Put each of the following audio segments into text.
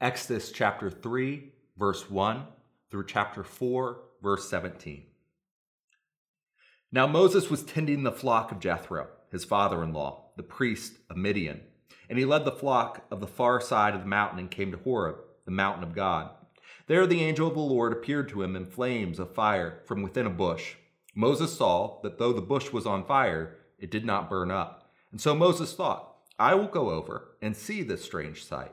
Exodus chapter 3, verse 1 through chapter 4, verse 17. Now Moses was tending the flock of Jethro, his father in law, the priest of Midian, and he led the flock of the far side of the mountain and came to Horeb, the mountain of God. There the angel of the Lord appeared to him in flames of fire from within a bush. Moses saw that though the bush was on fire, it did not burn up. And so Moses thought, I will go over and see this strange sight,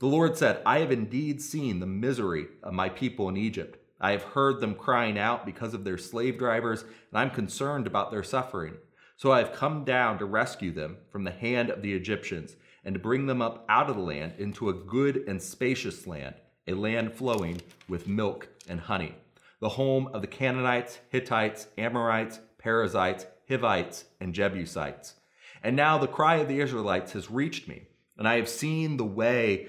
The Lord said, I have indeed seen the misery of my people in Egypt. I have heard them crying out because of their slave drivers, and I'm concerned about their suffering. So I have come down to rescue them from the hand of the Egyptians and to bring them up out of the land into a good and spacious land, a land flowing with milk and honey, the home of the Canaanites, Hittites, Amorites, Perizzites, Hivites, and Jebusites. And now the cry of the Israelites has reached me, and I have seen the way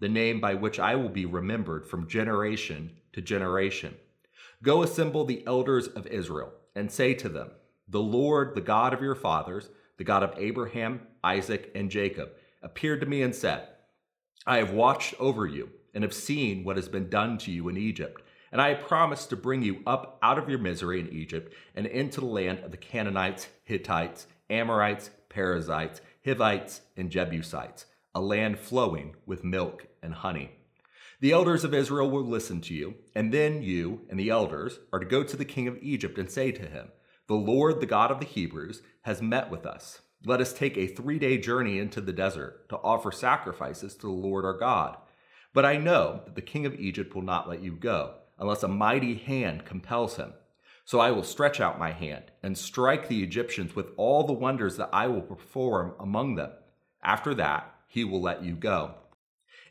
the name by which I will be remembered from generation to generation. Go assemble the elders of Israel and say to them, The Lord, the God of your fathers, the God of Abraham, Isaac, and Jacob, appeared to me and said, I have watched over you and have seen what has been done to you in Egypt. And I have promised to bring you up out of your misery in Egypt and into the land of the Canaanites, Hittites, Amorites, Perizzites, Hivites, and Jebusites, a land flowing with milk and honey. The elders of Israel will listen to you, and then you and the elders are to go to the king of Egypt and say to him, The Lord, the God of the Hebrews, has met with us. Let us take a three day journey into the desert to offer sacrifices to the Lord our God. But I know that the king of Egypt will not let you go, unless a mighty hand compels him. So I will stretch out my hand and strike the Egyptians with all the wonders that I will perform among them. After that, he will let you go.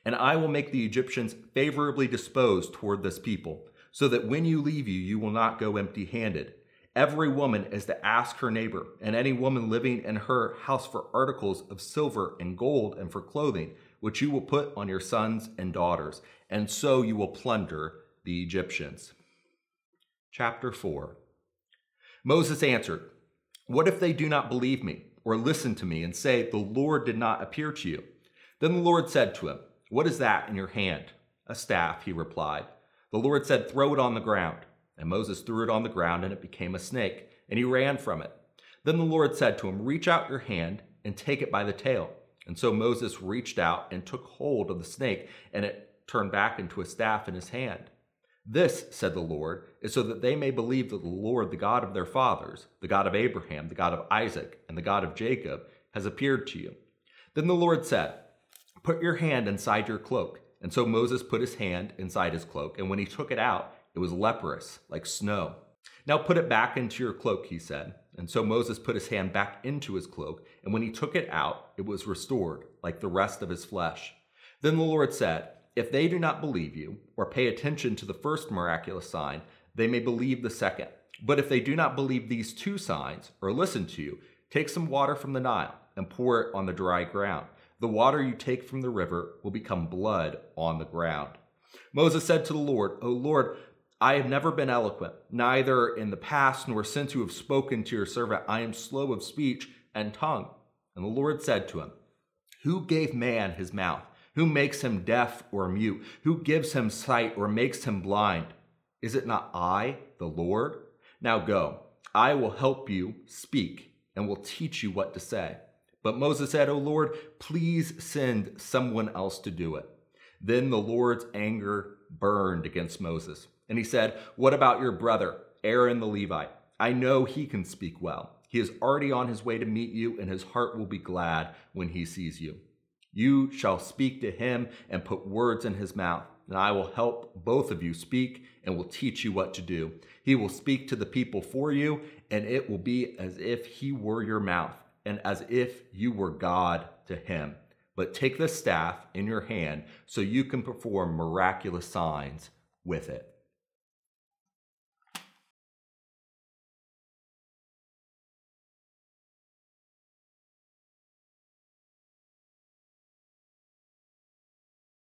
And I will make the Egyptians favorably disposed toward this people, so that when you leave you, you will not go empty handed. Every woman is to ask her neighbor, and any woman living in her house for articles of silver and gold and for clothing, which you will put on your sons and daughters, and so you will plunder the Egyptians. Chapter 4 Moses answered, What if they do not believe me, or listen to me, and say, The Lord did not appear to you? Then the Lord said to him, What is that in your hand? A staff, he replied. The Lord said, Throw it on the ground. And Moses threw it on the ground, and it became a snake, and he ran from it. Then the Lord said to him, Reach out your hand and take it by the tail. And so Moses reached out and took hold of the snake, and it turned back into a staff in his hand. This, said the Lord, is so that they may believe that the Lord, the God of their fathers, the God of Abraham, the God of Isaac, and the God of Jacob, has appeared to you. Then the Lord said, Put your hand inside your cloak. And so Moses put his hand inside his cloak, and when he took it out, it was leprous, like snow. Now put it back into your cloak, he said. And so Moses put his hand back into his cloak, and when he took it out, it was restored, like the rest of his flesh. Then the Lord said, If they do not believe you, or pay attention to the first miraculous sign, they may believe the second. But if they do not believe these two signs, or listen to you, take some water from the Nile and pour it on the dry ground. The water you take from the river will become blood on the ground. Moses said to the Lord, O Lord, I have never been eloquent, neither in the past nor since you have spoken to your servant. I am slow of speech and tongue. And the Lord said to him, Who gave man his mouth? Who makes him deaf or mute? Who gives him sight or makes him blind? Is it not I, the Lord? Now go, I will help you speak and will teach you what to say. But Moses said, O Lord, please send someone else to do it. Then the Lord's anger burned against Moses. And he said, What about your brother, Aaron the Levite? I know he can speak well. He is already on his way to meet you, and his heart will be glad when he sees you. You shall speak to him and put words in his mouth, and I will help both of you speak and will teach you what to do. He will speak to the people for you, and it will be as if he were your mouth, and as if you were God to him. But take the staff in your hand so you can perform miraculous signs with it.